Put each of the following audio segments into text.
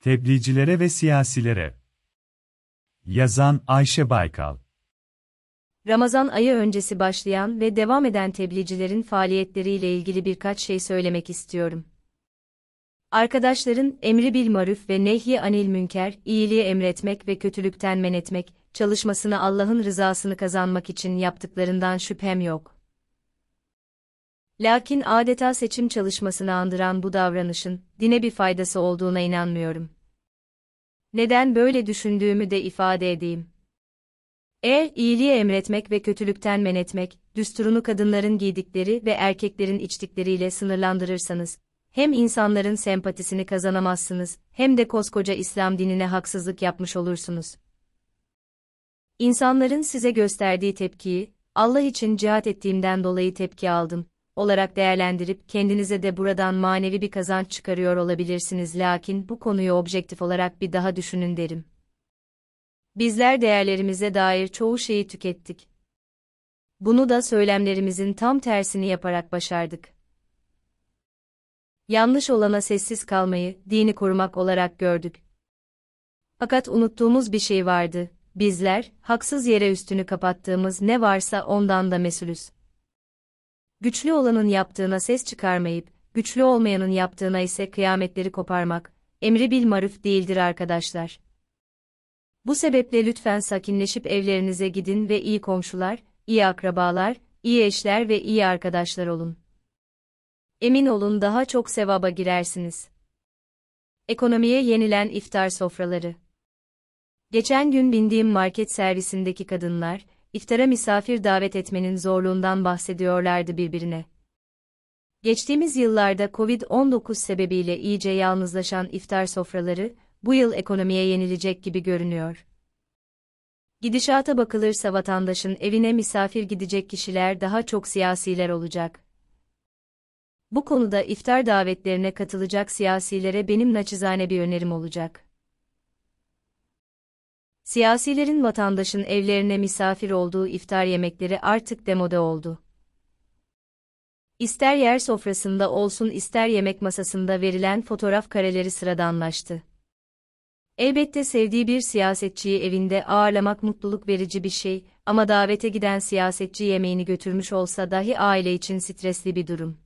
Tebliğcilere ve siyasilere. Yazan Ayşe Baykal. Ramazan ayı öncesi başlayan ve devam eden tebliğcilerin faaliyetleriyle ilgili birkaç şey söylemek istiyorum. Arkadaşların emri bil maruf ve nehy anil münker, iyiliği emretmek ve kötülükten men etmek, çalışmasını Allah'ın rızasını kazanmak için yaptıklarından şüphem yok. Lakin adeta seçim çalışmasını andıran bu davranışın, dine bir faydası olduğuna inanmıyorum. Neden böyle düşündüğümü de ifade edeyim. Eğer iyiliği emretmek ve kötülükten men etmek, düsturunu kadınların giydikleri ve erkeklerin içtikleriyle sınırlandırırsanız, hem insanların sempatisini kazanamazsınız, hem de koskoca İslam dinine haksızlık yapmış olursunuz. İnsanların size gösterdiği tepkiyi, Allah için cihat ettiğimden dolayı tepki aldım, olarak değerlendirip kendinize de buradan manevi bir kazanç çıkarıyor olabilirsiniz lakin bu konuyu objektif olarak bir daha düşünün derim. Bizler değerlerimize dair çoğu şeyi tükettik. Bunu da söylemlerimizin tam tersini yaparak başardık. Yanlış olana sessiz kalmayı, dini korumak olarak gördük. Fakat unuttuğumuz bir şey vardı. Bizler, haksız yere üstünü kapattığımız ne varsa ondan da mesulüz. Güçlü olanın yaptığına ses çıkarmayıp, güçlü olmayanın yaptığına ise kıyametleri koparmak, emri bil maruf değildir arkadaşlar. Bu sebeple lütfen sakinleşip evlerinize gidin ve iyi komşular, iyi akrabalar, iyi eşler ve iyi arkadaşlar olun. Emin olun daha çok sevaba girersiniz. Ekonomiye yenilen iftar sofraları. Geçen gün bindiğim market servisindeki kadınlar, iftara misafir davet etmenin zorluğundan bahsediyorlardı birbirine. Geçtiğimiz yıllarda Covid-19 sebebiyle iyice yalnızlaşan iftar sofraları, bu yıl ekonomiye yenilecek gibi görünüyor. Gidişata bakılırsa vatandaşın evine misafir gidecek kişiler daha çok siyasiler olacak. Bu konuda iftar davetlerine katılacak siyasilere benim naçizane bir önerim olacak. Siyasilerin vatandaşın evlerine misafir olduğu iftar yemekleri artık demode oldu. İster yer sofrasında olsun ister yemek masasında verilen fotoğraf kareleri sıradanlaştı. Elbette sevdiği bir siyasetçiyi evinde ağırlamak mutluluk verici bir şey ama davete giden siyasetçi yemeğini götürmüş olsa dahi aile için stresli bir durum.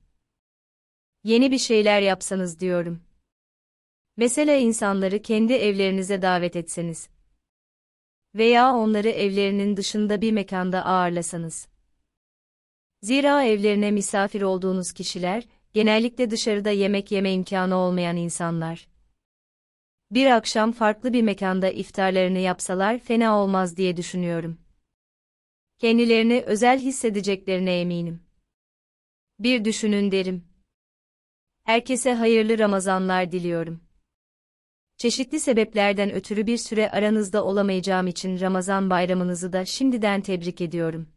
Yeni bir şeyler yapsanız diyorum. Mesela insanları kendi evlerinize davet etseniz veya onları evlerinin dışında bir mekanda ağırlasanız. Zira evlerine misafir olduğunuz kişiler, genellikle dışarıda yemek yeme imkanı olmayan insanlar. Bir akşam farklı bir mekanda iftarlarını yapsalar fena olmaz diye düşünüyorum. Kendilerini özel hissedeceklerine eminim. Bir düşünün derim. Herkese hayırlı Ramazanlar diliyorum. Çeşitli sebeplerden ötürü bir süre aranızda olamayacağım için Ramazan bayramınızı da şimdiden tebrik ediyorum.